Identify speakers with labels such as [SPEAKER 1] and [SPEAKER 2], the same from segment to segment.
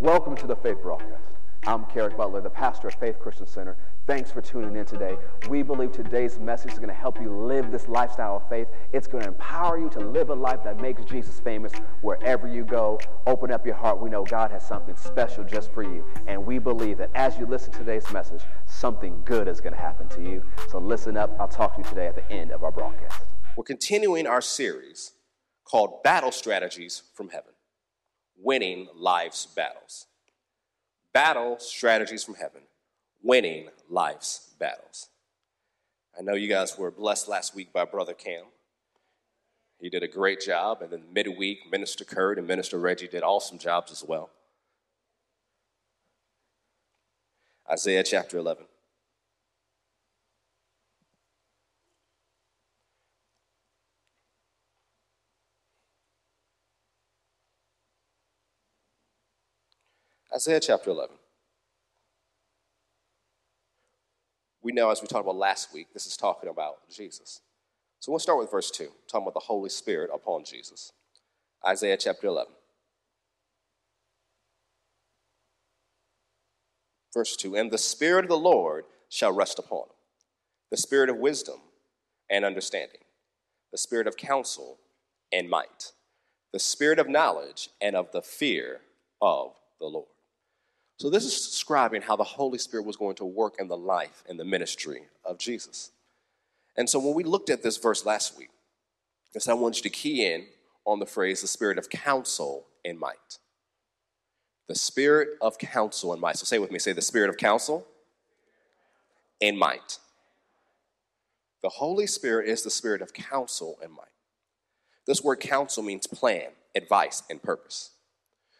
[SPEAKER 1] Welcome to the Faith Broadcast. I'm Kerrick Butler, the pastor of Faith Christian Center. Thanks for tuning in today. We believe today's message is going to help you live this lifestyle of faith. It's going to empower you to live a life that makes Jesus famous wherever you go. Open up your heart. We know God has something special just for you. And we believe that as you listen to today's message, something good is going to happen to you. So listen up. I'll talk to you today at the end of our broadcast.
[SPEAKER 2] We're continuing our series called Battle Strategies from Heaven Winning Life's Battles. Battle Strategies from Heaven Winning Life's Battles. I know you guys were blessed last week by Brother Cam. He did a great job, and then midweek, Minister Kurt and Minister Reggie did awesome jobs as well. Isaiah chapter 11. Isaiah chapter 11. We know, as we talked about last week, this is talking about Jesus. So we'll start with verse 2, talking about the Holy Spirit upon Jesus. Isaiah chapter 11. Verse 2 And the Spirit of the Lord shall rest upon him the Spirit of wisdom and understanding, the Spirit of counsel and might, the Spirit of knowledge and of the fear of the Lord. So, this is describing how the Holy Spirit was going to work in the life and the ministry of Jesus. And so, when we looked at this verse last week, I want you to key in on the phrase the spirit of counsel and might. The spirit of counsel and might. So, say with me say the spirit of counsel and might. The Holy Spirit is the spirit of counsel and might. This word counsel means plan, advice, and purpose.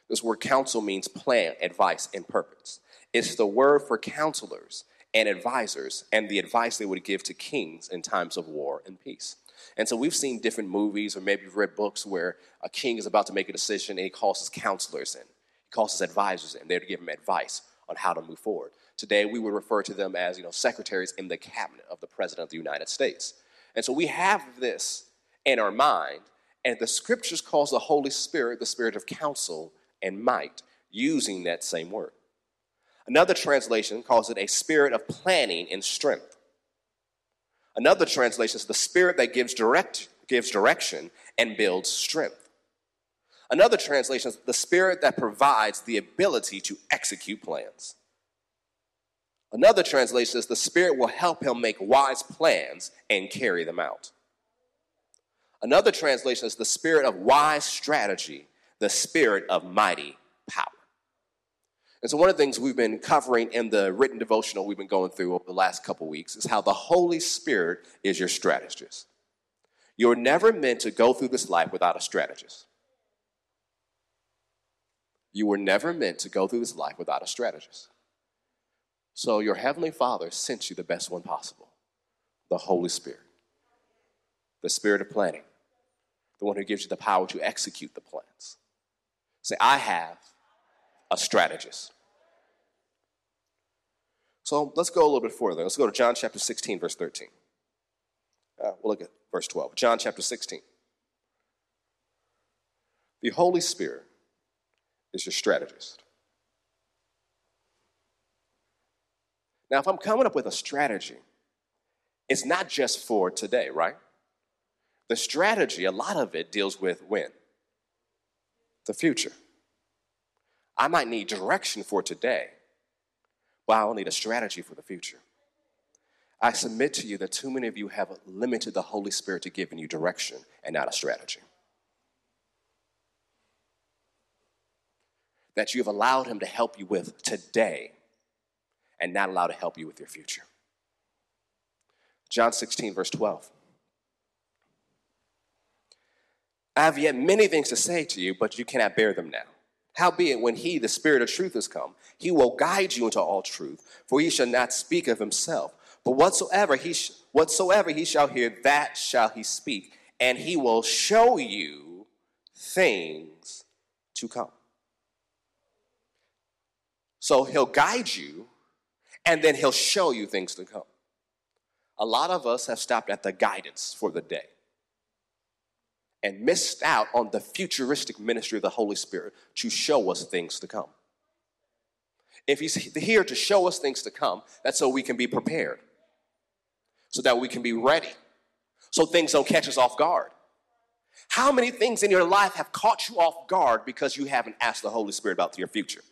[SPEAKER 2] This word counsel means plan, advice, and purpose. It's the word for counselors and advisors and the advice they would give to kings in times of war and peace. And so we've seen different movies or maybe read books where a king is about to make a decision and he calls his counselors in. He calls his advisors in there to give him advice on how to move forward. Today we would refer to them as, you know, secretaries in the cabinet of the president of the United States. And so we have this in our mind, and the scriptures calls the Holy Spirit the spirit of counsel and might, using that same word. Another translation calls it a spirit of planning and strength. Another translation is the spirit that gives, direct, gives direction and builds strength. Another translation is the spirit that provides the ability to execute plans. Another translation is the spirit will help him make wise plans and carry them out. Another translation is the spirit of wise strategy the spirit of mighty power. And so, one of the things we've been covering in the written devotional we've been going through over the last couple weeks is how the Holy Spirit is your strategist. You're never meant to go through this life without a strategist. You were never meant to go through this life without a strategist. So, your Heavenly Father sent you the best one possible the Holy Spirit, the Spirit of planning, the one who gives you the power to execute the plans. Say, I have a strategist. So let's go a little bit further. Let's go to John chapter 16, verse 13. Uh, we'll look at verse 12. John chapter 16. The Holy Spirit is your strategist. Now, if I'm coming up with a strategy, it's not just for today, right? The strategy, a lot of it deals with when? The future. I might need direction for today, but I'll need a strategy for the future. I submit to you that too many of you have limited the Holy Spirit to giving you direction and not a strategy. That you have allowed Him to help you with today and not allowed to help you with your future. John 16, verse 12. I have yet many things to say to you, but you cannot bear them now. Howbeit, when he, the Spirit of truth, is come, he will guide you into all truth, for he shall not speak of himself, but whatsoever he, sh- whatsoever he shall hear, that shall he speak, and he will show you things to come. So he'll guide you, and then he'll show you things to come. A lot of us have stopped at the guidance for the day and missed out on the futuristic ministry of the Holy Spirit to show us things to come. if he's here to show us things to come, that's so we can be prepared, so that we can be ready, so things don't catch us off guard. How many things in your life have caught you off guard because you haven't asked the Holy Spirit about your future?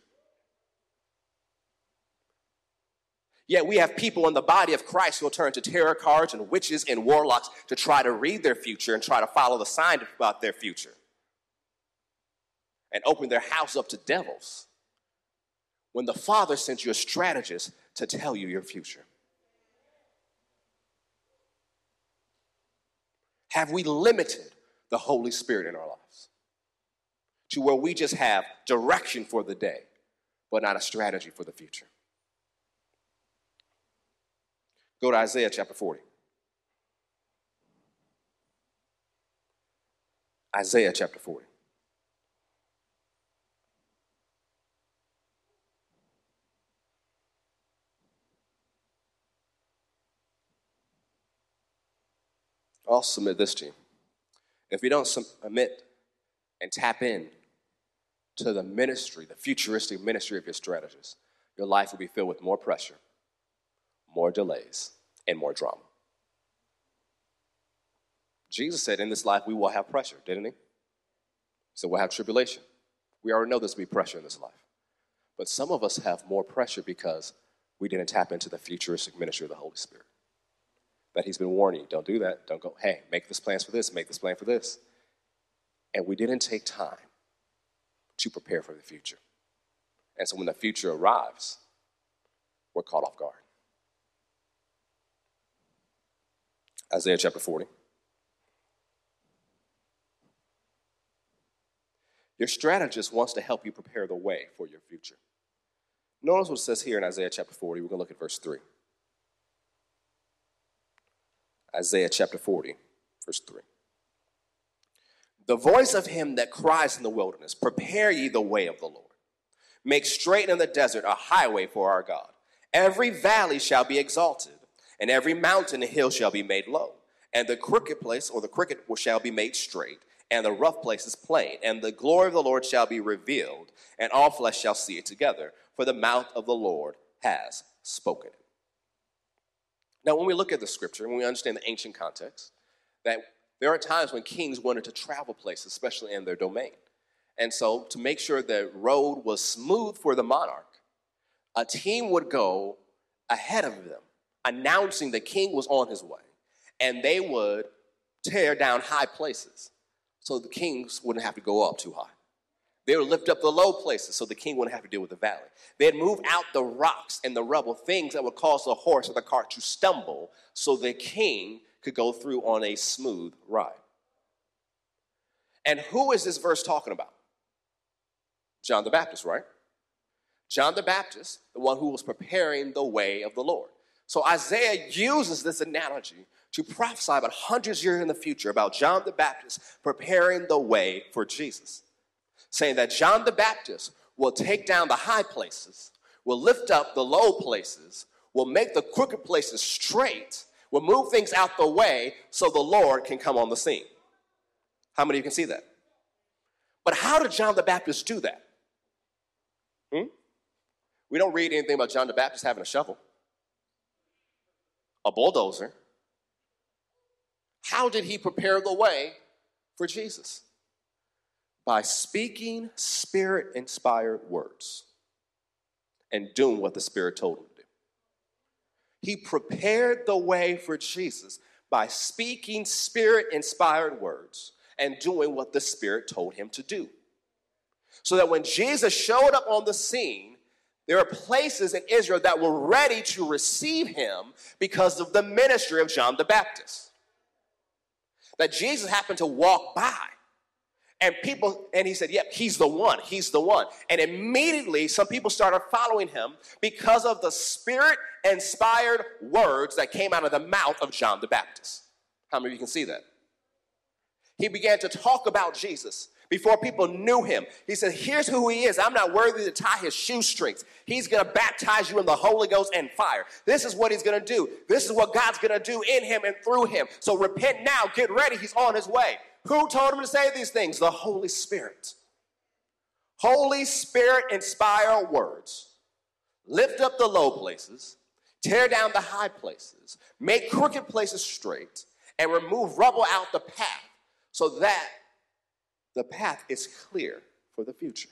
[SPEAKER 2] Yet we have people in the body of Christ who will turn to tarot cards and witches and warlocks to try to read their future and try to follow the sign about their future and open their house up to devils when the Father sent you a strategist to tell you your future. Have we limited the Holy Spirit in our lives to where we just have direction for the day, but not a strategy for the future? Go to Isaiah chapter 40. Isaiah chapter 40. I'll submit this to you. If you don't submit and tap in to the ministry, the futuristic ministry of your strategist, your life will be filled with more pressure, more delays, and more drama. Jesus said, In this life we will have pressure, didn't he? So we'll have tribulation. We already know there's going to be pressure in this life. But some of us have more pressure because we didn't tap into the futuristic ministry of the Holy Spirit. That He's been warning you don't do that. Don't go, hey, make this plans for this, make this plan for this. And we didn't take time to prepare for the future. And so when the future arrives, we're caught off guard. Isaiah chapter 40. Your strategist wants to help you prepare the way for your future. Notice what it says here in Isaiah chapter 40. We're going to look at verse 3. Isaiah chapter 40, verse 3. The voice of him that cries in the wilderness, Prepare ye the way of the Lord. Make straight in the desert a highway for our God. Every valley shall be exalted, and every mountain and hill shall be made low. And the crooked place, or the crooked, shall be made straight, and the rough places plain. And the glory of the Lord shall be revealed, and all flesh shall see it together. For the mouth of the Lord has spoken. Now, when we look at the scripture, when we understand the ancient context, that there are times when kings wanted to travel places, especially in their domain. And so, to make sure the road was smooth for the monarch, a team would go ahead of them, announcing the king was on his way. And they would tear down high places so the kings wouldn't have to go up too high. They would lift up the low places so the king wouldn't have to deal with the valley. They'd move out the rocks and the rubble, things that would cause the horse or the cart to stumble so the king could go through on a smooth ride. And who is this verse talking about? John the Baptist, right? John the Baptist, the one who was preparing the way of the Lord. So Isaiah uses this analogy to prophesy about hundreds of years in the future about John the Baptist preparing the way for Jesus saying that John the Baptist will take down the high places, will lift up the low places, will make the crooked places straight, will move things out the way so the Lord can come on the scene. How many of you can see that? But how did John the Baptist do that? Hmm? We don't read anything about John the Baptist having a shovel, a bulldozer. How did he prepare the way for Jesus? by speaking spirit inspired words and doing what the Spirit told him to do. He prepared the way for Jesus by speaking spirit inspired words and doing what the Spirit told him to do. So that when Jesus showed up on the scene, there are places in Israel that were ready to receive him because of the ministry of John the Baptist. That Jesus happened to walk by and people, and he said, Yep, he's the one, he's the one. And immediately some people started following him because of the spirit inspired words that came out of the mouth of John the Baptist. How many of you can see that? He began to talk about Jesus before people knew him. He said, Here's who he is. I'm not worthy to tie his shoestrings. He's going to baptize you in the Holy Ghost and fire. This is what he's going to do. This is what God's going to do in him and through him. So repent now. Get ready. He's on his way. Who told him to say these things? The Holy Spirit. Holy Spirit inspired words lift up the low places, tear down the high places, make crooked places straight, and remove rubble out the path so that the path is clear for the future.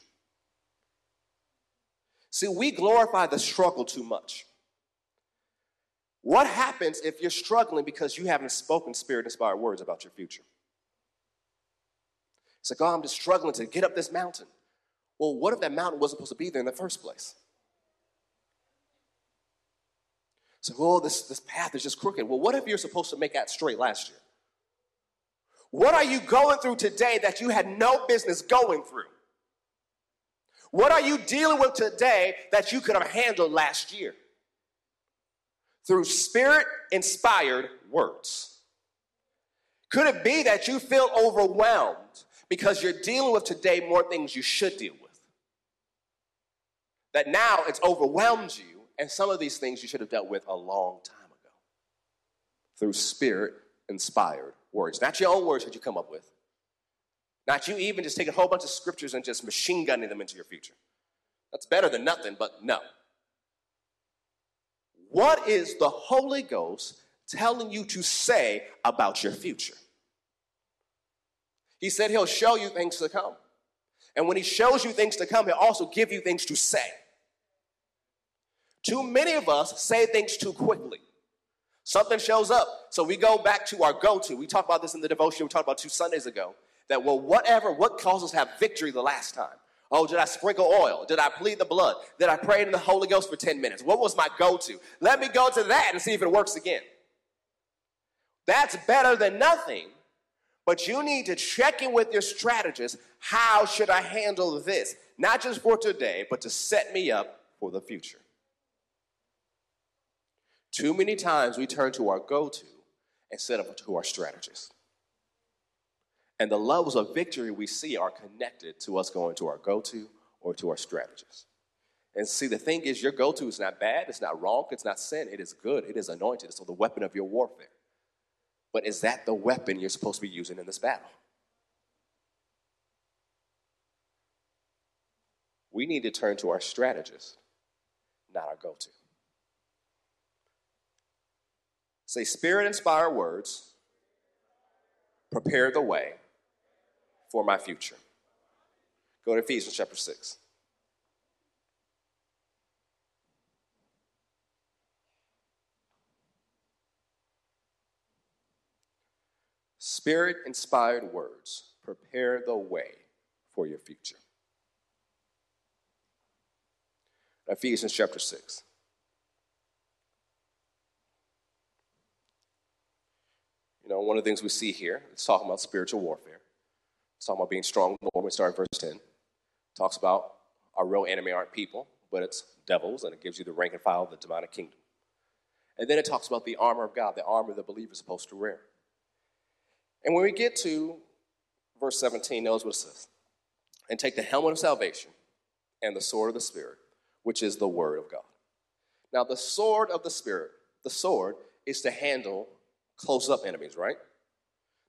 [SPEAKER 2] See, we glorify the struggle too much. What happens if you're struggling because you haven't spoken spirit inspired words about your future? It's like, oh, I'm just struggling to get up this mountain. Well, what if that mountain wasn't supposed to be there in the first place? So, oh, this, this path is just crooked. Well, what if you're supposed to make that straight last year? What are you going through today that you had no business going through? What are you dealing with today that you could have handled last year? Through spirit inspired words. Could it be that you feel overwhelmed because you're dealing with today more things you should deal with? That now it's overwhelmed you, and some of these things you should have dealt with a long time ago through spirit inspired words. Not your own words that you come up with. Not you even just taking a whole bunch of scriptures and just machine gunning them into your future. That's better than nothing, but no. What is the Holy Ghost telling you to say about your future? He said he'll show you things to come. And when he shows you things to come, he'll also give you things to say. Too many of us say things too quickly. Something shows up. So we go back to our go to. We talked about this in the devotion we talked about two Sundays ago. That, well, whatever, what caused us to have victory the last time? Oh, did I sprinkle oil? Did I plead the blood? Did I pray in the Holy Ghost for 10 minutes? What was my go to? Let me go to that and see if it works again. That's better than nothing. But you need to check in with your strategist. How should I handle this? Not just for today, but to set me up for the future. Too many times we turn to our go to instead of to our strategist. And the levels of victory we see are connected to us going to our go to or to our strategist. And see, the thing is, your go to is not bad, it's not wrong, it's not sin, it is good, it is anointed, it's the weapon of your warfare. But is that the weapon you're supposed to be using in this battle? We need to turn to our strategist, not our go to. Say, Spirit inspired words prepare the way for my future. Go to Ephesians chapter 6. Spirit inspired words prepare the way for your future. Ephesians chapter 6. Know, one of the things we see here, it's talking about spiritual warfare. It's talking about being strong When we start verse 10. It talks about our real enemy aren't people, but it's devils, and it gives you the rank and file of the demonic kingdom. And then it talks about the armor of God, the armor the believer is supposed to wear. And when we get to verse 17, notice what it says. And take the helmet of salvation and the sword of the Spirit, which is the word of God. Now, the sword of the Spirit, the sword, is to handle close up enemies, right?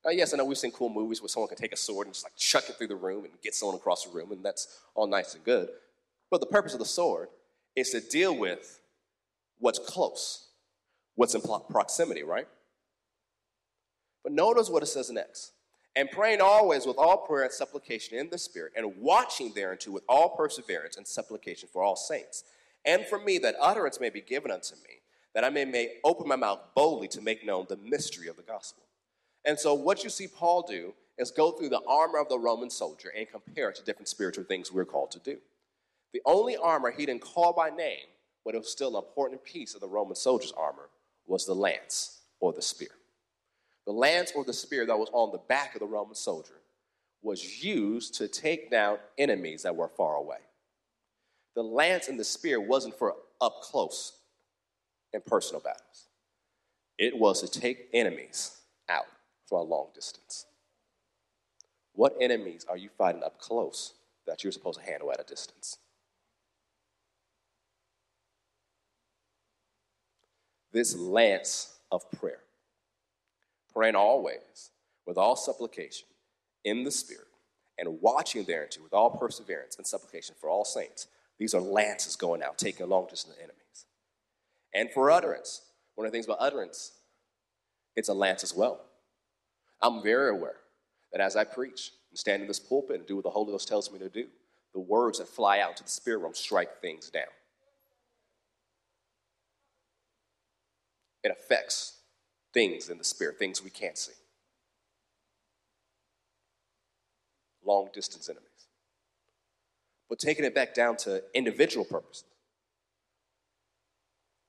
[SPEAKER 2] Now, yes, I know we've seen cool movies where someone can take a sword and just like chuck it through the room and get someone across the room, and that's all nice and good. But the purpose of the sword is to deal with what's close, what's in proximity, right? But notice what it says next. And praying always with all prayer and supplication in the Spirit, and watching thereunto with all perseverance and supplication for all saints, and for me that utterance may be given unto me that I may, may open my mouth boldly to make known the mystery of the gospel. And so, what you see Paul do is go through the armor of the Roman soldier and compare it to different spiritual things we're called to do. The only armor he didn't call by name, but it was still an important piece of the Roman soldier's armor, was the lance or the spear. The lance or the spear that was on the back of the Roman soldier was used to take down enemies that were far away. The lance and the spear wasn't for up close in personal battles. It was to take enemies out from a long distance. What enemies are you fighting up close that you're supposed to handle at a distance? This lance of prayer, praying always with all supplication in the Spirit, and watching thereunto with all perseverance and supplication for all saints, These are lances going out, taking a long distance enemies. And for utterance, one of the things about utterance, it's a lance as well. I'm very aware that as I preach and stand in this pulpit and do what the Holy Ghost tells me to do, the words that fly out to the spirit realm strike things down. It affects things in the spirit, things we can't see. Long distance enemies. But taking it back down to individual purposes.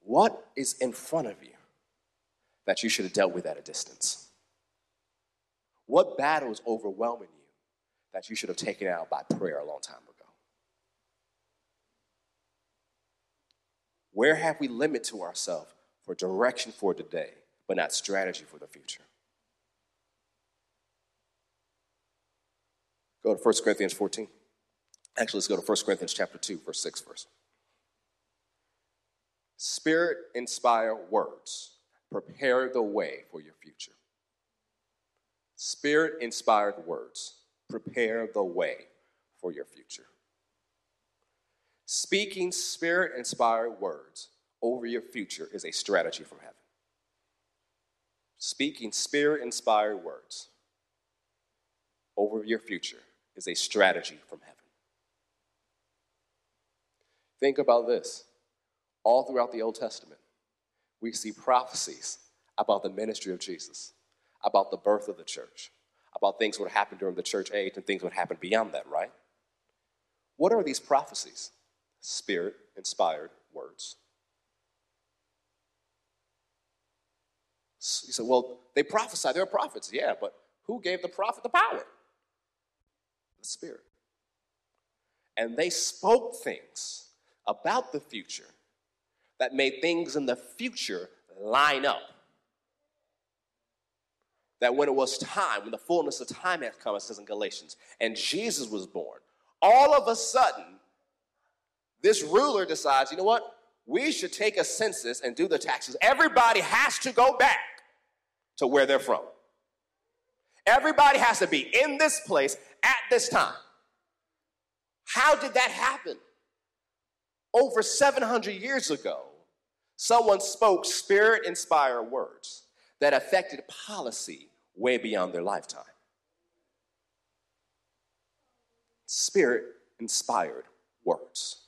[SPEAKER 2] What is in front of you that you should have dealt with at a distance? What battle is overwhelming you that you should have taken out by prayer a long time ago? Where have we limited to ourselves for direction for today, but not strategy for the future? Go to 1 Corinthians 14. Actually, let's go to 1 Corinthians chapter 2, verse 6 verse. Spirit inspired words prepare the way for your future. Spirit inspired words prepare the way for your future. Speaking spirit inspired words over your future is a strategy from heaven. Speaking spirit inspired words over your future is a strategy from heaven. Think about this. All throughout the Old Testament, we see prophecies about the ministry of Jesus, about the birth of the church, about things would happen during the church age and things would happen beyond that, right? What are these prophecies? Spirit inspired words. You said, well, they prophesy, they're prophets. Yeah, but who gave the prophet the power? The Spirit. And they spoke things about the future that made things in the future line up. That when it was time, when the fullness of time had come, it says in Galatians, and Jesus was born, all of a sudden, this ruler decides, you know what? We should take a census and do the taxes. Everybody has to go back to where they're from. Everybody has to be in this place at this time. How did that happen? Over 700 years ago, someone spoke spirit inspired words that affected policy way beyond their lifetime. Spirit inspired words.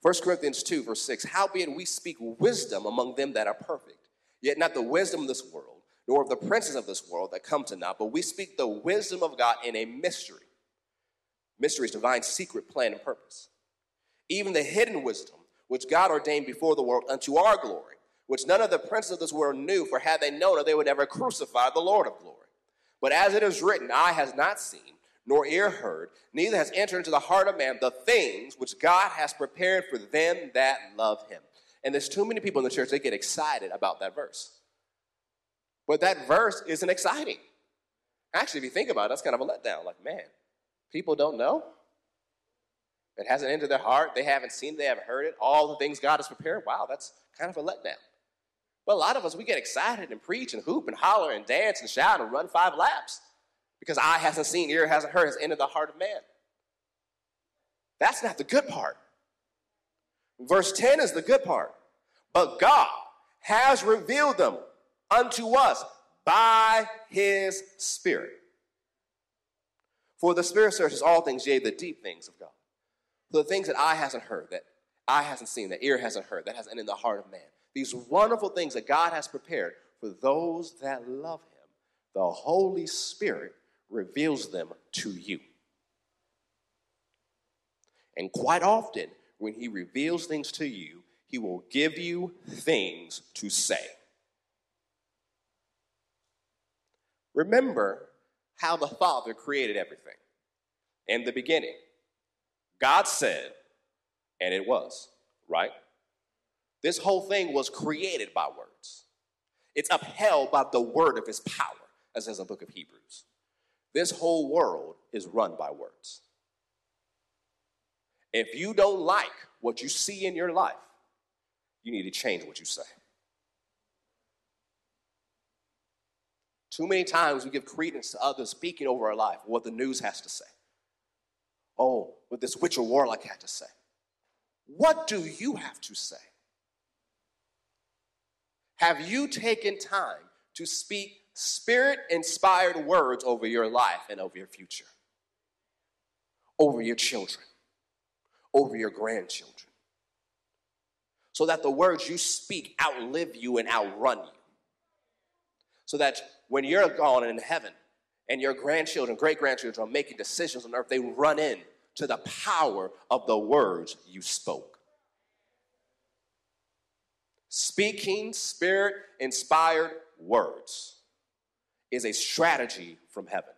[SPEAKER 2] 1 Corinthians 2, verse 6 Howbeit we speak wisdom among them that are perfect, yet not the wisdom of this world, nor of the princes of this world that come to naught, but we speak the wisdom of God in a mystery mysteries, divine secret plan and purpose. Even the hidden wisdom, which God ordained before the world unto our glory, which none of the princes of this world knew, for had they known it, they would never crucify the Lord of glory. But as it is written, eye has not seen, nor ear heard, neither has entered into the heart of man the things which God has prepared for them that love him. And there's too many people in the church, they get excited about that verse. But that verse isn't exciting. Actually, if you think about it, that's kind of a letdown. Like, man, People don't know. It hasn't entered their heart. They haven't seen it. They haven't heard it. All the things God has prepared. Wow, that's kind of a letdown. But a lot of us, we get excited and preach and hoop and holler and dance and shout and run five laps because eye hasn't seen, ear hasn't heard, has entered the heart of man. That's not the good part. Verse 10 is the good part. But God has revealed them unto us by his Spirit. For the Spirit searches all things, yea, the deep things of God. The things that eye hasn't heard, that eye hasn't seen, that ear hasn't heard, that hasn't in the heart of man. These wonderful things that God has prepared for those that love Him. The Holy Spirit reveals them to you. And quite often, when He reveals things to you, He will give you things to say. Remember how the Father created everything. In the beginning, God said, and it was, right? This whole thing was created by words. It's upheld by the word of his power, as says in the book of Hebrews. This whole world is run by words. If you don't like what you see in your life, you need to change what you say. Too many times we give credence to others speaking over our life, what the news has to say. oh, what this witch or warlock had to say. What do you have to say? Have you taken time to speak spirit inspired words over your life and over your future? Over your children, over your grandchildren? So that the words you speak outlive you and outrun you. So that when you're gone in heaven and your grandchildren, great grandchildren are making decisions on earth, they run in to the power of the words you spoke. Speaking spirit inspired words is a strategy from heaven.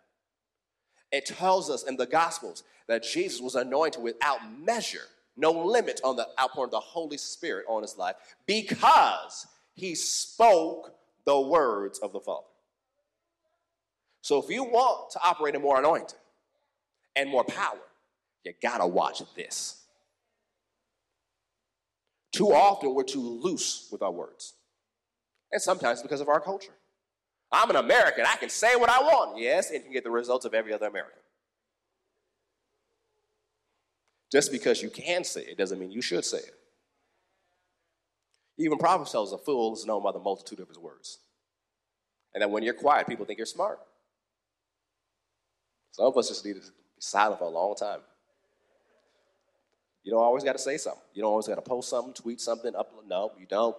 [SPEAKER 2] It tells us in the Gospels that Jesus was anointed without measure, no limit on the outpouring of the Holy Spirit on his life because he spoke the words of the Father. So if you want to operate in more anointing and more power, you gotta watch this. Too often we're too loose with our words. And sometimes because of our culture. I'm an American, I can say what I want. Yes, and you can get the results of every other American. Just because you can say it doesn't mean you should say it. Even Proverbs tells us a fool is known by the multitude of his words. And that when you're quiet, people think you're smart. Some of us just need to be silent for a long time. You don't always got to say something. You don't always got to post something, tweet something, upload. No, you don't.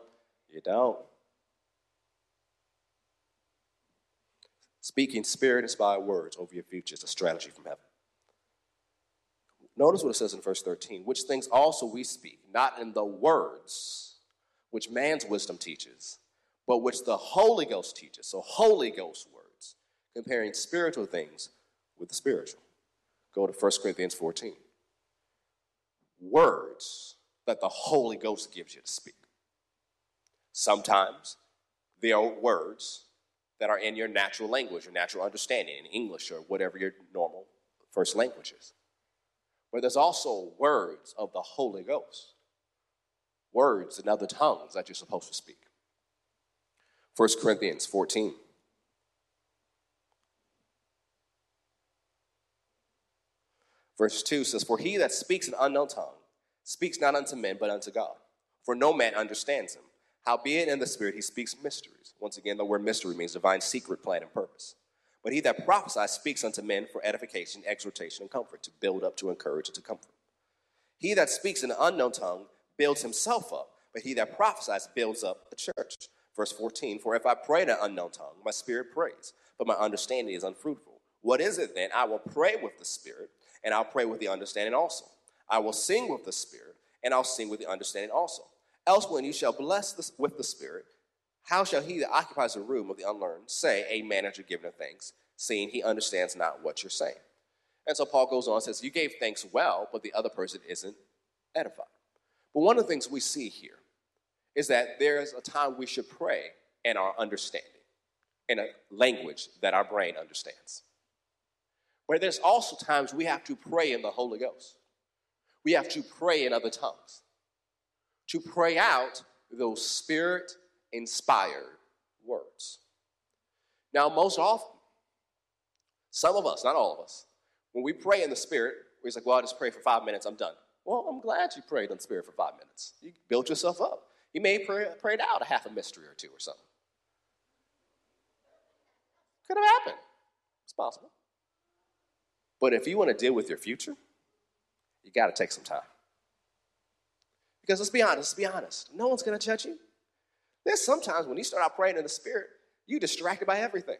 [SPEAKER 2] You don't. Speaking spirit inspired words over your future is a strategy from heaven. Notice what it says in verse 13 which things also we speak, not in the words which man's wisdom teaches, but which the Holy Ghost teaches. So, Holy Ghost words, comparing spiritual things with the spiritual. Go to 1 Corinthians 14 words that the Holy Ghost gives you to speak. Sometimes they are words that are in your natural language, your natural understanding, in English or whatever your normal first language is. But there's also words of the Holy Ghost, words in other tongues that you're supposed to speak. 1 Corinthians 14. Verse 2 says, For he that speaks an unknown tongue speaks not unto men, but unto God. For no man understands him. Howbeit in the Spirit he speaks mysteries. Once again, the word mystery means divine secret plan and purpose. But he that prophesies speaks unto men for edification, exhortation, and comfort, to build up, to encourage, and to comfort. He that speaks in an unknown tongue builds himself up, but he that prophesies builds up the church. Verse 14 For if I pray in an unknown tongue, my spirit prays, but my understanding is unfruitful. What is it then? I will pray with the spirit and I'll pray with the understanding also. I will sing with the Spirit, and I'll sing with the understanding also. Else, when you shall bless with the Spirit, how shall he that occupies the room of the unlearned say, as you're giving thanks, seeing he understands not what you're saying? And so Paul goes on and says, You gave thanks well, but the other person isn't edified. But one of the things we see here is that there's a time we should pray in our understanding, in a language that our brain understands. But there's also times we have to pray in the Holy Ghost. We have to pray in other tongues. To pray out those spirit inspired words. Now, most often, some of us, not all of us, when we pray in the Spirit, we're like, well, I'll just pray for five minutes, I'm done. Well, I'm glad you prayed in the Spirit for five minutes. You built yourself up. You may pray, prayed out a half a mystery or two or something. Could have happened. It's possible. But if you want to deal with your future, you got to take some time. Because let's be honest, let's be honest. No one's going to judge you. There's sometimes when you start out praying in the Spirit, you're distracted by everything.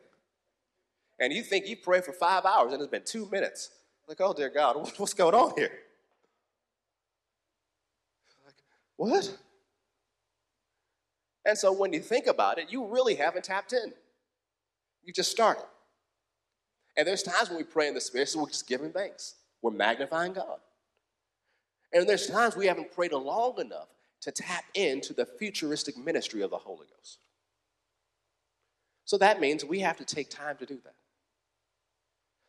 [SPEAKER 2] And you think you pray for five hours and it's been two minutes. Like, oh, dear God, what's going on here? Like, what? And so when you think about it, you really haven't tapped in. You just started. And there's times when we pray in the Spirit, so we're just giving thanks. We're magnifying God. And there's times we haven't prayed long enough to tap into the futuristic ministry of the Holy Ghost. So that means we have to take time to do that.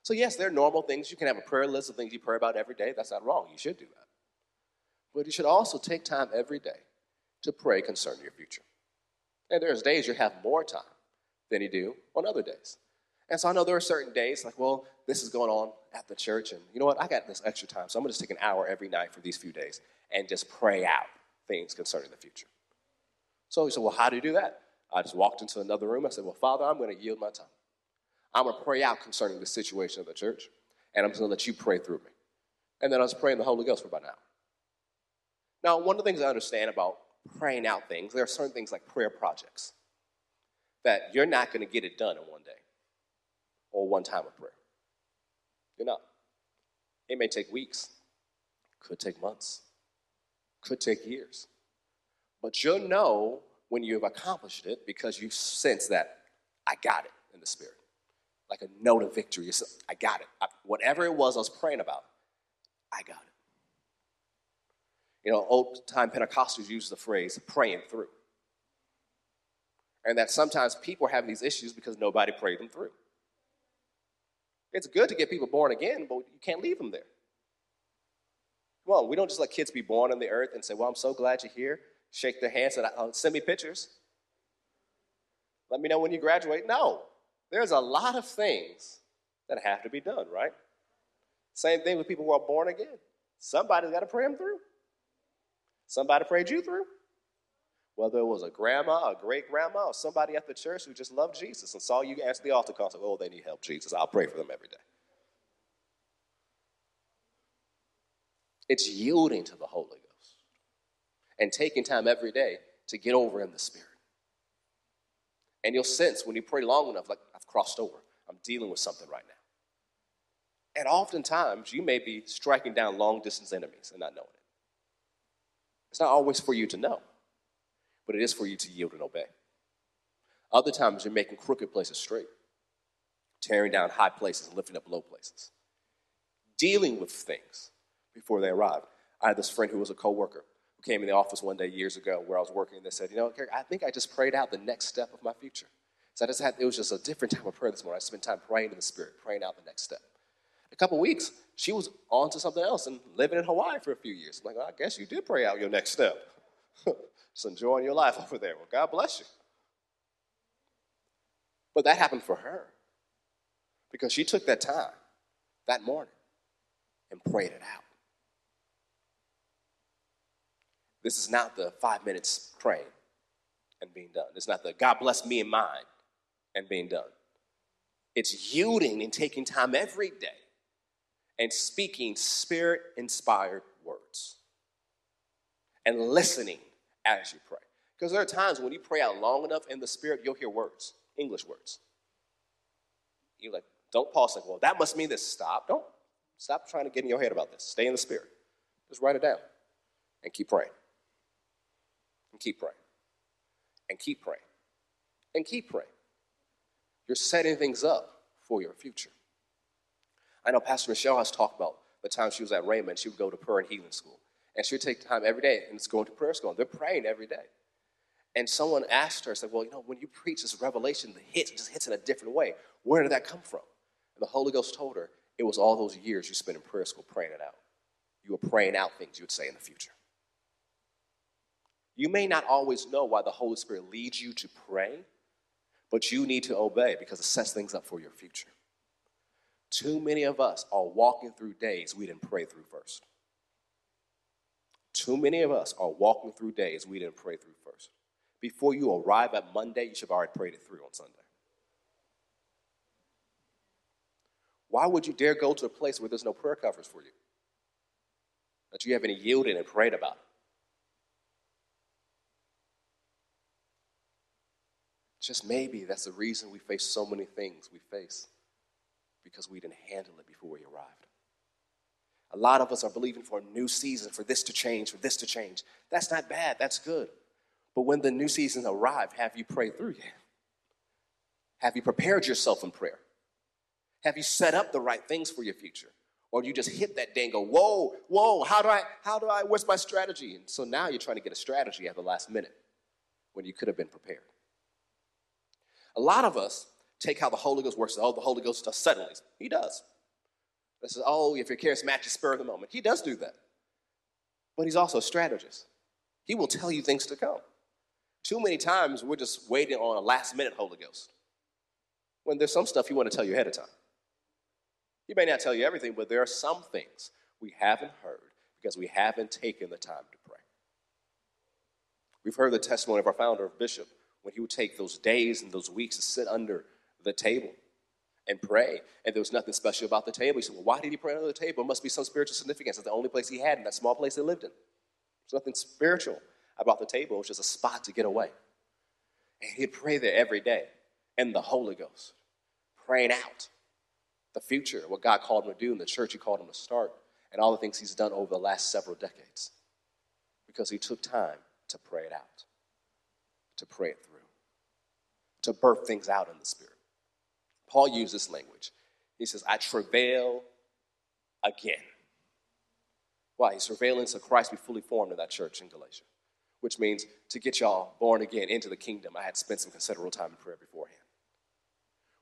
[SPEAKER 2] So, yes, there are normal things. You can have a prayer list of things you pray about every day. That's not wrong. You should do that. But you should also take time every day to pray concerning your future. And there's days you have more time than you do on other days. And so I know there are certain days, like, well, this is going on at the church, and you know what? I got this extra time, so I'm gonna just take an hour every night for these few days and just pray out things concerning the future. So he said, Well, how do you do that? I just walked into another room. I said, Well, Father, I'm gonna yield my time. I'm gonna pray out concerning the situation of the church, and I'm just gonna let you pray through me. And then I was praying the Holy Ghost for about an hour. Now, one of the things I understand about praying out things, there are certain things like prayer projects that you're not going to get it done in one day or one time of prayer. You're not. It may take weeks, could take months, could take years. But you'll know when you've accomplished it because you sense that I got it in the spirit. Like a note of victory. It's, I got it. I, whatever it was I was praying about, I got it. You know, old time Pentecostals use the phrase praying through. And that sometimes people have these issues because nobody prayed them through. It's good to get people born again, but you can't leave them there. Come on, we don't just let kids be born on the earth and say, Well, I'm so glad you're here. Shake their hands and uh, send me pictures. Let me know when you graduate. No, there's a lot of things that have to be done, right? Same thing with people who are born again. Somebody's got to pray them through. Somebody prayed you through. Whether it was a grandma, a great grandma, or somebody at the church who just loved Jesus and saw you answer the altar call, said, Oh, they need help, Jesus. I'll pray for them every day. It's yielding to the Holy Ghost and taking time every day to get over in the Spirit. And you'll sense when you pray long enough, like, I've crossed over. I'm dealing with something right now. And oftentimes, you may be striking down long distance enemies and not knowing it. It's not always for you to know, but it is for you to yield and obey. Other times, you're making crooked places straight, tearing down high places and lifting up low places, dealing with things before they arrive. I had this friend who was a coworker who came in the office one day years ago where I was working, and they said, "You know, I think I just prayed out the next step of my future." So I just had it was just a different type of prayer this morning. I spent time praying in the spirit, praying out the next step a couple weeks, she was on to something else and living in Hawaii for a few years. I'm like, well, I guess you did pray out your next step. Just enjoying your life over there. Well, God bless you. But that happened for her because she took that time that morning and prayed it out. This is not the five minutes praying and being done. It's not the God bless me and mine and being done. It's yielding and taking time every day and speaking spirit inspired words and listening as you pray. Because there are times when you pray out long enough in the spirit, you'll hear words, English words. You're like, don't pause like, well, that must mean this. Stop. Don't stop trying to get in your head about this. Stay in the spirit. Just write it down and keep praying. And keep praying. And keep praying. And keep praying. You're setting things up for your future. I know Pastor Michelle has talked about the time she was at Rhema, she would go to prayer and healing school. And she would take time every day and it's going to prayer school. And they're praying every day. And someone asked her, said, Well, you know, when you preach this revelation, the hit just hits in a different way. Where did that come from? And the Holy Ghost told her, It was all those years you spent in prayer school praying it out. You were praying out things you would say in the future. You may not always know why the Holy Spirit leads you to pray, but you need to obey because it sets things up for your future. Too many of us are walking through days we didn't pray through first. Too many of us are walking through days we didn't pray through first. Before you arrive at Monday, you should have already prayed it through on Sunday. Why would you dare go to a place where there's no prayer covers for you? That you haven't yielded and prayed about? Just maybe that's the reason we face so many things we face because we didn't handle it before we arrived. A lot of us are believing for a new season, for this to change, for this to change. That's not bad, that's good. But when the new season arrived, have you prayed through yet? Have you prepared yourself in prayer? Have you set up the right things for your future? Or do you just hit that day and go, whoa, whoa, how do I, how do I, what's my strategy? And so now you're trying to get a strategy at the last minute when you could have been prepared. A lot of us take how the Holy Ghost works. Oh, the Holy Ghost does suddenly. He does. This is, oh, if your charismatic spur of the moment. He does do that. But he's also a strategist. He will tell you things to come. Too many times we're just waiting on a last minute Holy Ghost. When there's some stuff you want to tell you ahead of time. He may not tell you everything, but there are some things we haven't heard because we haven't taken the time to pray. We've heard the testimony of our founder, Bishop, when he would take those days and those weeks to sit under the table and pray. And there was nothing special about the table. He said, Well, why did he pray under the table? It must be some spiritual significance. It's the only place he had in that small place they lived in. There's nothing spiritual about the table. It was just a spot to get away. And he'd pray there every day in the Holy Ghost, praying out the future, what God called him to do in the church he called him to start, and all the things he's done over the last several decades. Because he took time to pray it out, to pray it through, to birth things out in the Spirit. Paul used this language. He says, I travail again. Why? He's travailing so Christ be fully formed in that church in Galatia, which means to get y'all born again into the kingdom, I had spent some considerable time in prayer beforehand.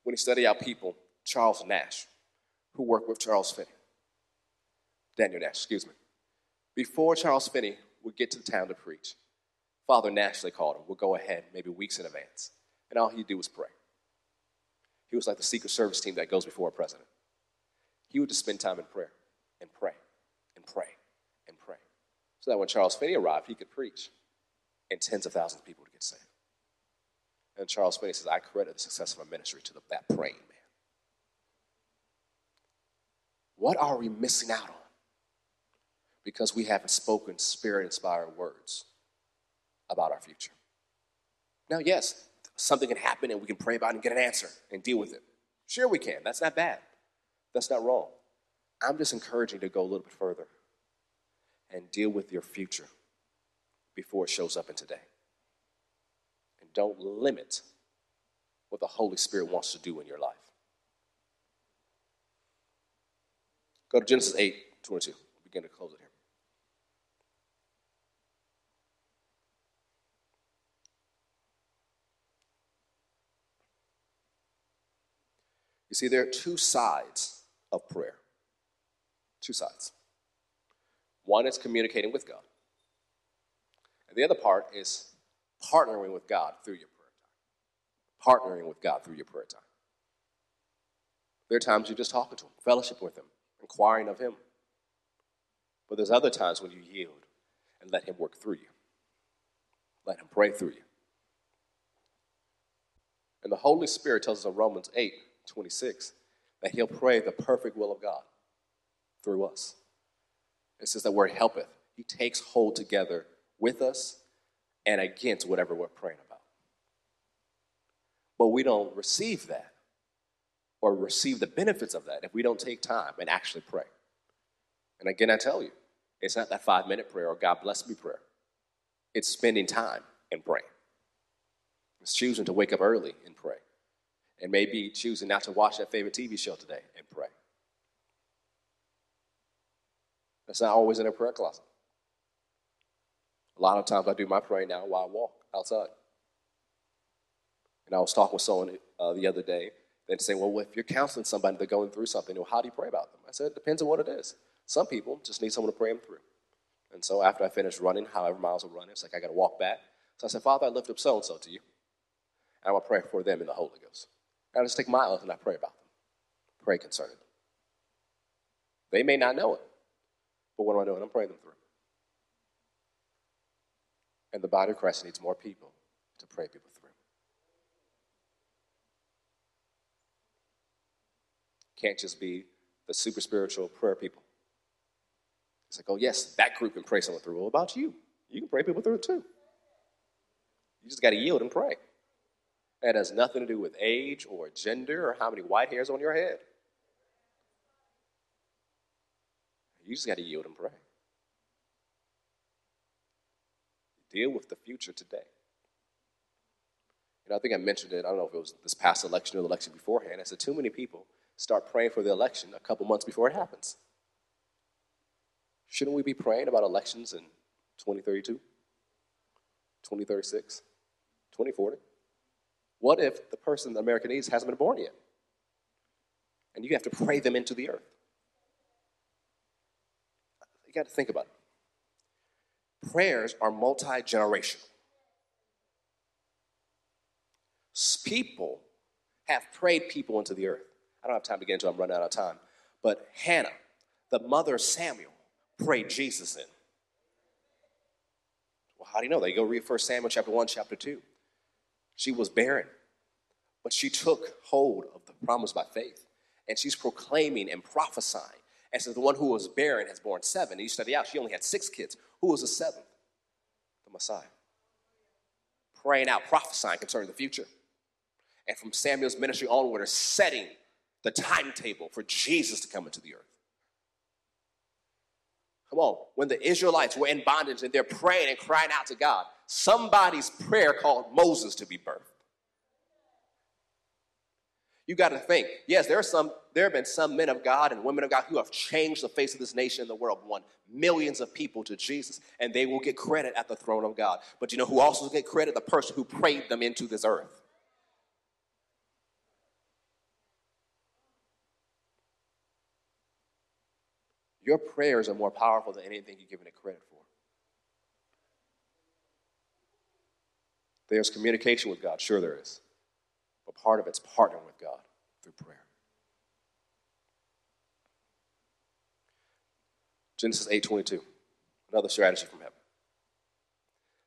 [SPEAKER 2] When he studied out people, Charles Nash, who worked with Charles Finney, Daniel Nash, excuse me, before Charles Finney would get to the town to preach, Father Nash, they called him, would go ahead maybe weeks in advance, and all he'd do was pray. He was like the Secret Service team that goes before a president. He would just spend time in prayer and pray and pray and pray. So that when Charles Finney arrived, he could preach and tens of thousands of people would get saved. And Charles Finney says, I credit the success of our ministry to the, that praying man. What are we missing out on? Because we haven't spoken spirit inspired words about our future. Now, yes, something can happen and we can pray about it and get an answer and deal with it. Sure, we can. That's not bad. That's not wrong. I'm just encouraging to go a little bit further and deal with your future before it shows up in today. And don't limit what the Holy Spirit wants to do in your life. Go to Genesis 8 22. Begin to close it here. You see, there are two sides of prayer. Two sides. One is communicating with God, and the other part is partnering with God through your prayer time. Partnering with God through your prayer time. There are times you're just talking to Him, fellowship with Him, inquiring of Him. But there's other times when you yield and let Him work through you, let Him pray through you. And the Holy Spirit tells us in Romans 8 26, that he'll pray the perfect will of God through us. It says that word helpeth. He takes hold together with us and against whatever we're praying about. But we don't receive that or receive the benefits of that if we don't take time and actually pray. And again, I tell you, it's not that five minute prayer or God bless me prayer. It's spending time and praying. It's choosing to wake up early and pray and maybe choosing not to watch that favorite TV show today and pray. That's not always in a prayer closet. A lot of times I do my praying now while I walk outside. And I was talking with someone uh, the other day. They'd say, well, if you're counseling somebody, they're going through something, well, how do you pray about them? I said, it depends on what it is. Some people just need someone to pray them through. And so after I finished running, however miles of running, it's like I got to walk back. So I said, Father, I lift up so and so to you. And I will pray for them in the Holy Ghost. I just take my oath and I pray about them, pray concerning them. They may not know it, but what am I doing? I'm praying them through. And the body of Christ needs more people to pray people through. Can't just be the super spiritual prayer people. It's like, oh, yes, that group can pray someone through. What about you? You can pray people through too. You just got to yield and pray. That has nothing to do with age or gender or how many white hairs on your head. You just got to yield and pray. Deal with the future today. You know, I think I mentioned it, I don't know if it was this past election or the election beforehand. I said, too many people start praying for the election a couple months before it happens. Shouldn't we be praying about elections in 2032, 2036, 2040? What if the person that America needs hasn't been born yet? And you have to pray them into the earth. You got to think about it. Prayers are multi generational. People have prayed people into the earth. I don't have time to get into it, I'm running out of time. But Hannah, the mother of Samuel, prayed Jesus in. Well, how do you know? You go read 1 Samuel chapter 1, chapter 2. She was barren, but she took hold of the promise by faith. And she's proclaiming and prophesying. And so the one who was barren has borne seven. And you study out, she only had six kids. Who was the seventh? The Messiah. Praying out, prophesying concerning the future. And from Samuel's ministry onward, are setting the timetable for Jesus to come into the earth. Come on, when the Israelites were in bondage and they're praying and crying out to God, somebody's prayer called Moses to be birthed. You got to think, yes, there are some, there have been some men of God and women of God who have changed the face of this nation and the world, won millions of people to Jesus, and they will get credit at the throne of God. But you know who also get credit? The person who prayed them into this earth. Your prayers are more powerful than anything you're giving it credit for. There's communication with God, sure there is. But part of it's partnering with God through prayer. Genesis 8:22, another strategy from heaven.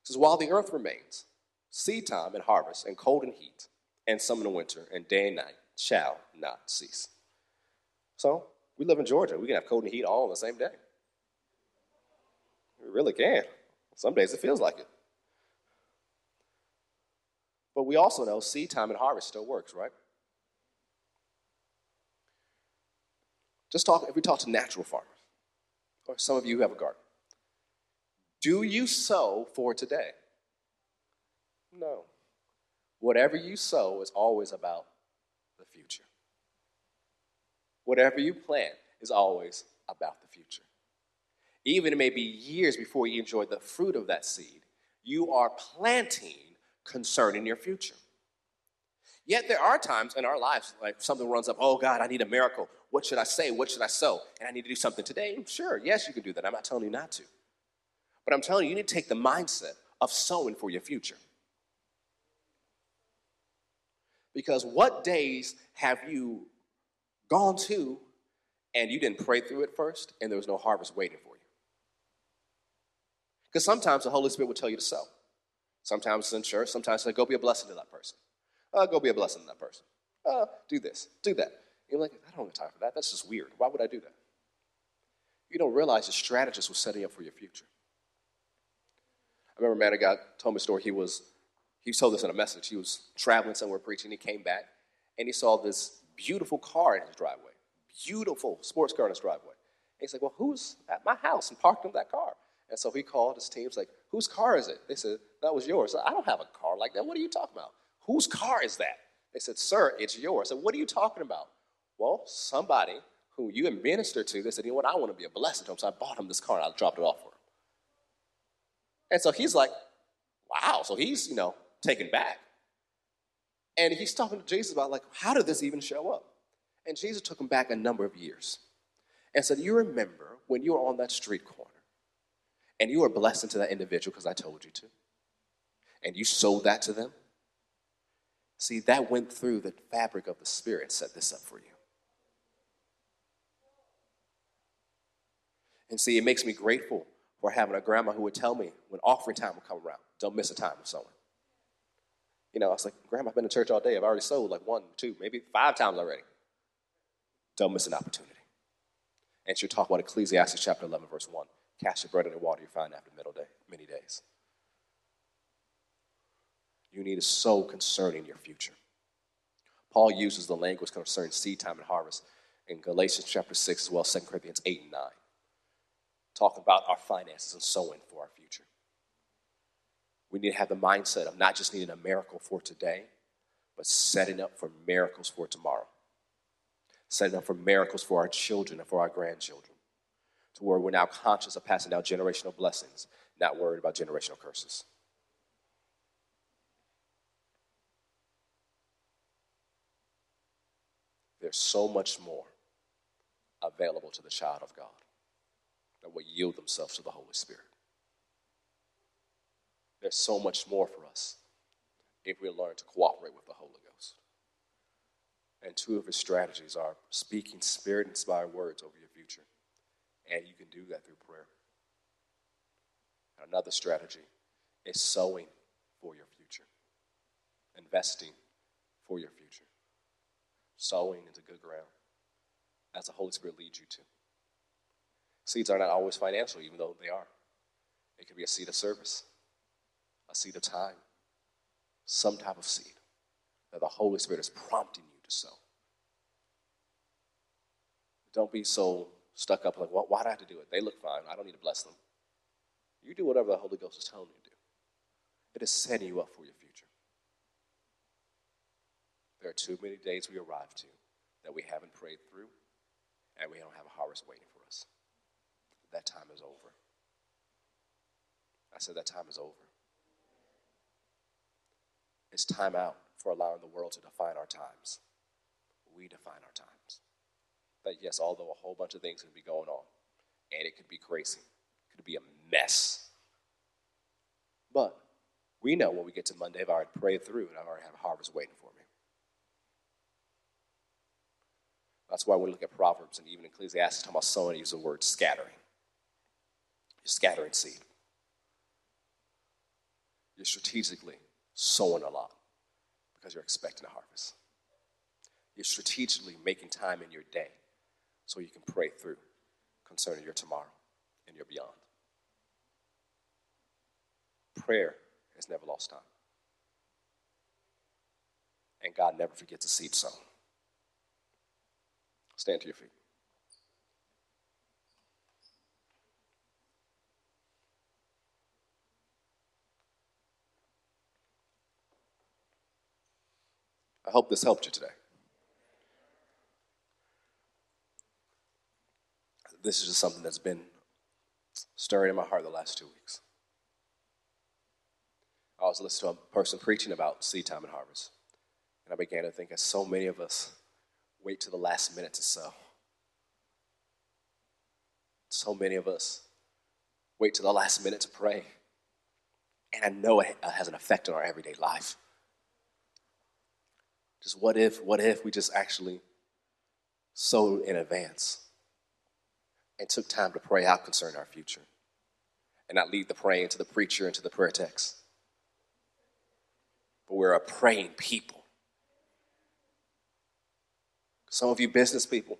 [SPEAKER 2] It says, While the earth remains, seed time and harvest, and cold and heat, and summer and winter, and day and night shall not cease. So we live in Georgia. We can have cold and heat all on the same day. We really can. Some days it feels like it. But we also know seed time and harvest still works, right? Just talk, if we talk to natural farmers, or some of you who have a garden, do you sow for today? No. Whatever you sow is always about the future. Whatever you plant is always about the future. Even it may be years before you enjoy the fruit of that seed, you are planting concerning your future. Yet there are times in our lives, like something runs up, oh God, I need a miracle. What should I say? What should I sow? And I need to do something today. Sure, yes, you can do that. I'm not telling you not to. But I'm telling you, you need to take the mindset of sowing for your future. Because what days have you gone to and you didn't pray through it first and there was no harvest waiting for you? Because sometimes the Holy Spirit will tell you to sow. Sometimes it's in church, sometimes it's like, go be a blessing to that person. Uh, go be a blessing to that person. Uh, do this, do that. You're like, I don't have time for that. That's just weird. Why would I do that? You don't realize the strategist was setting up for your future. I remember a man of God told me a story. He was, he told this in a message. He was traveling somewhere preaching. He came back and he saw this beautiful car in his driveway. Beautiful sports car in his driveway. And he's like, Well, who's at my house and parked in that car? And so he called his team. He's like, Whose car is it? They said, That was yours. I don't have a car like that. What are you talking about? Whose car is that? They said, Sir, it's yours. I said, What are you talking about? Well, somebody who you administered to, they said, You know what? I want to be a blessing to him. So I bought him this car and I dropped it off for him. And so he's like, Wow. So he's, you know, taken back. And he's talking to Jesus about, like, how did this even show up? And Jesus took him back a number of years and said, You remember when you were on that street corner and you were a blessing to that individual because I told you to, and you sold that to them? See, that went through the fabric of the Spirit, set this up for you. And see, it makes me grateful for having a grandma who would tell me when offering time would come around, don't miss a time of sowing. You know, I was like, Grandma, I've been in church all day. I've already sold like one, two, maybe five times already. Don't miss an opportunity. And she'll talk about Ecclesiastes chapter 11, verse 1. Cast your bread in the water you find after middle day, many days. You need to sow concerning your future. Paul uses the language concerning seed time and harvest in Galatians chapter 6 as well, 2 Corinthians 8 and 9, Talk about our finances and sowing for our future. We need to have the mindset of not just needing a miracle for today, but setting up for miracles for tomorrow. Setting up for miracles for our children and for our grandchildren. To where we're now conscious of passing down generational blessings, not worried about generational curses. There's so much more available to the child of God that will yield themselves to the Holy Spirit. There's so much more for us if we learn to cooperate with the Holy Ghost. And two of his strategies are speaking spirit inspired words over your future. And you can do that through prayer. Another strategy is sowing for your future, investing for your future, sowing into good ground as the Holy Spirit leads you to. Seeds are not always financial, even though they are. It could be a seed of service, a seed of time, some type of seed that the Holy Spirit is prompting you to sow. Don't be so stuck up like, well, why do I have to do it? They look fine. I don't need to bless them. You do whatever the Holy Ghost is telling you to do. It is setting you up for your future. There are too many days we arrive to that we haven't prayed through, and we don't have a harvest waiting for us. That time is over. I said that time is over. It's time out for allowing the world to define our times. We define our times. That, yes, although a whole bunch of things could be going on, and it could be crazy, it could be a mess. But we know when we get to Monday, I've already prayed through and I already have a harvest waiting for me. That's why when we look at Proverbs and even Ecclesiastes, talking about sowing, use the word scattering. You're scattering seed. You're strategically sowing a lot because you're expecting a harvest. You're strategically making time in your day so you can pray through concerning your tomorrow and your beyond. Prayer has never lost time. And God never forgets a seed sown. Stand to your feet. I hope this helped you today. This is just something that's been stirring in my heart the last two weeks. I was listening to a person preaching about seed time and harvest. And I began to think as so many of us wait to the last minute to sow. So many of us wait to the last minute to pray. And I know it has an effect on our everyday life. Just what if, what if we just actually sow in advance and took time to pray out concerning our future and not leave the praying to the preacher and to the prayer text? But we're a praying people. Some of you business people,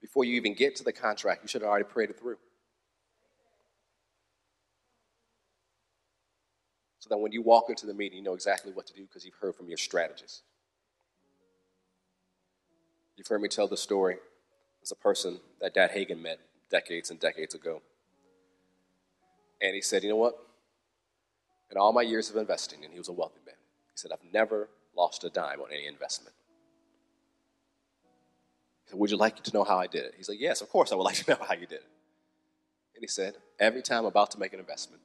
[SPEAKER 2] before you even get to the contract, you should have already prayed it through. So that when you walk into the meeting, you know exactly what to do because you've heard from your strategist. You've heard me tell the story. There's a person that Dad Hagin met decades and decades ago. And he said, You know what? In all my years of investing, and he was a wealthy man, he said, I've never lost a dime on any investment. He said, Would you like to know how I did it? He said, Yes, of course I would like to know how you did it. And he said, Every time I'm about to make an investment,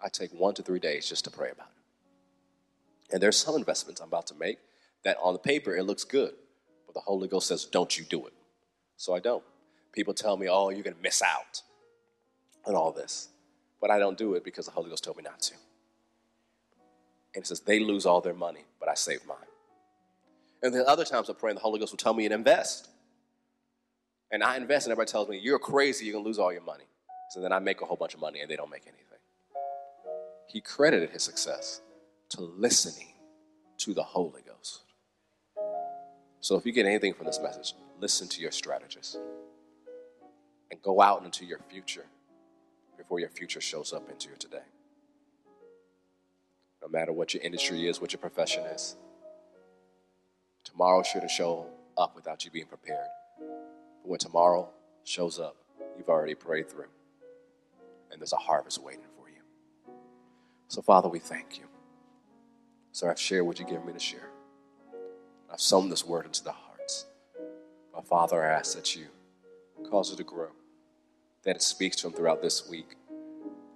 [SPEAKER 2] I take one to three days just to pray about it. And there's some investments I'm about to make that on the paper it looks good. But the Holy Ghost says, don't you do it. So I don't. People tell me, oh, you're going to miss out on all this. But I don't do it because the Holy Ghost told me not to. And it says, they lose all their money, but I save mine. And then other times I'm praying, the Holy Ghost will tell me to invest. And I invest, and everybody tells me, you're crazy, you're going to lose all your money. So then I make a whole bunch of money, and they don't make anything. He credited his success to listening to the Holy Ghost. So if you get anything from this message, listen to your strategist and go out into your future before your future shows up into your today. No matter what your industry is, what your profession is, tomorrow shouldn't show up without you being prepared. But when tomorrow shows up, you've already prayed through, and there's a harvest waiting for you. So, Father, we thank you. So I've shared what you give me to share. I've sown this word into the hearts. My Father, I ask that you cause it to grow, that it speaks to them throughout this week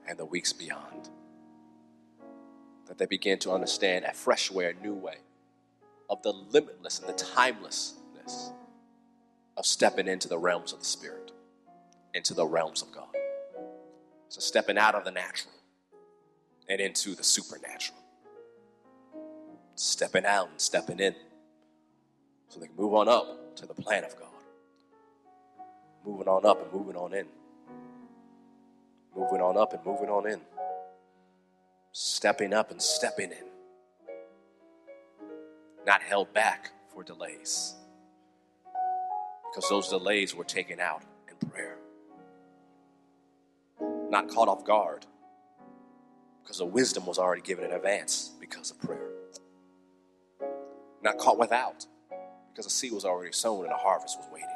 [SPEAKER 2] and the weeks beyond. That they begin to understand a fresh way, a new way of the limitless and the timelessness of stepping into the realms of the Spirit, into the realms of God. So stepping out of the natural and into the supernatural. Stepping out and stepping in so they can move on up to the plan of God. Moving on up and moving on in. Moving on up and moving on in. Stepping up and stepping in. Not held back for delays. Because those delays were taken out in prayer. Not caught off guard. Because the wisdom was already given in advance because of prayer. Not caught without. Because the seed was already sown and the harvest was waiting.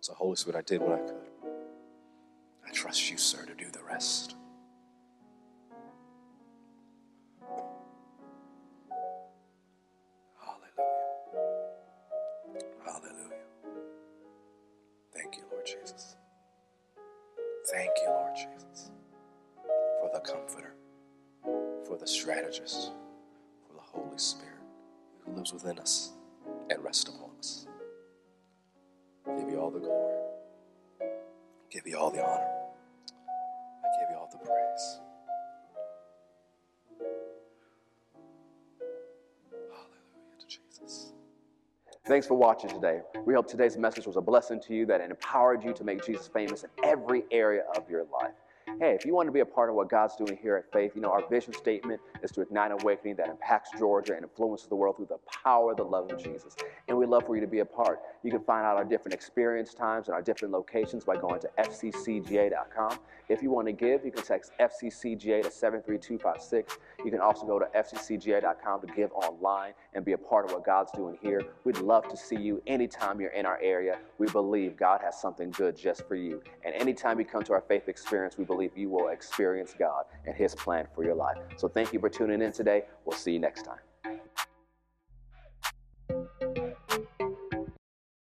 [SPEAKER 2] So, Holy Spirit, I did what I could. I trust you, sir, to do the rest. Strategist, for the Holy Spirit who lives within us and rests upon us. Give you all the glory. Give you all the honor. I give you all the praise. Hallelujah to Jesus.
[SPEAKER 1] Thanks for watching today. We hope today's message was a blessing to you that empowered you to make Jesus famous in every area of your life. Hey, if you want to be a part of what God's doing here at Faith, you know, our vision statement is to ignite awakening that impacts Georgia and influences the world through the power of the love of Jesus. And we'd love for you to be a part. You can find out our different experience times and our different locations by going to fccga.com. If you want to give, you can text FCCGA to 73256. You can also go to fccga.com to give online and be a part of what God's doing here. We'd love to see you anytime you're in our area. We believe God has something good just for you. And anytime you come to our faith experience, we believe you will experience God and His plan for your life. So thank you for tuning in today. We'll see you next time.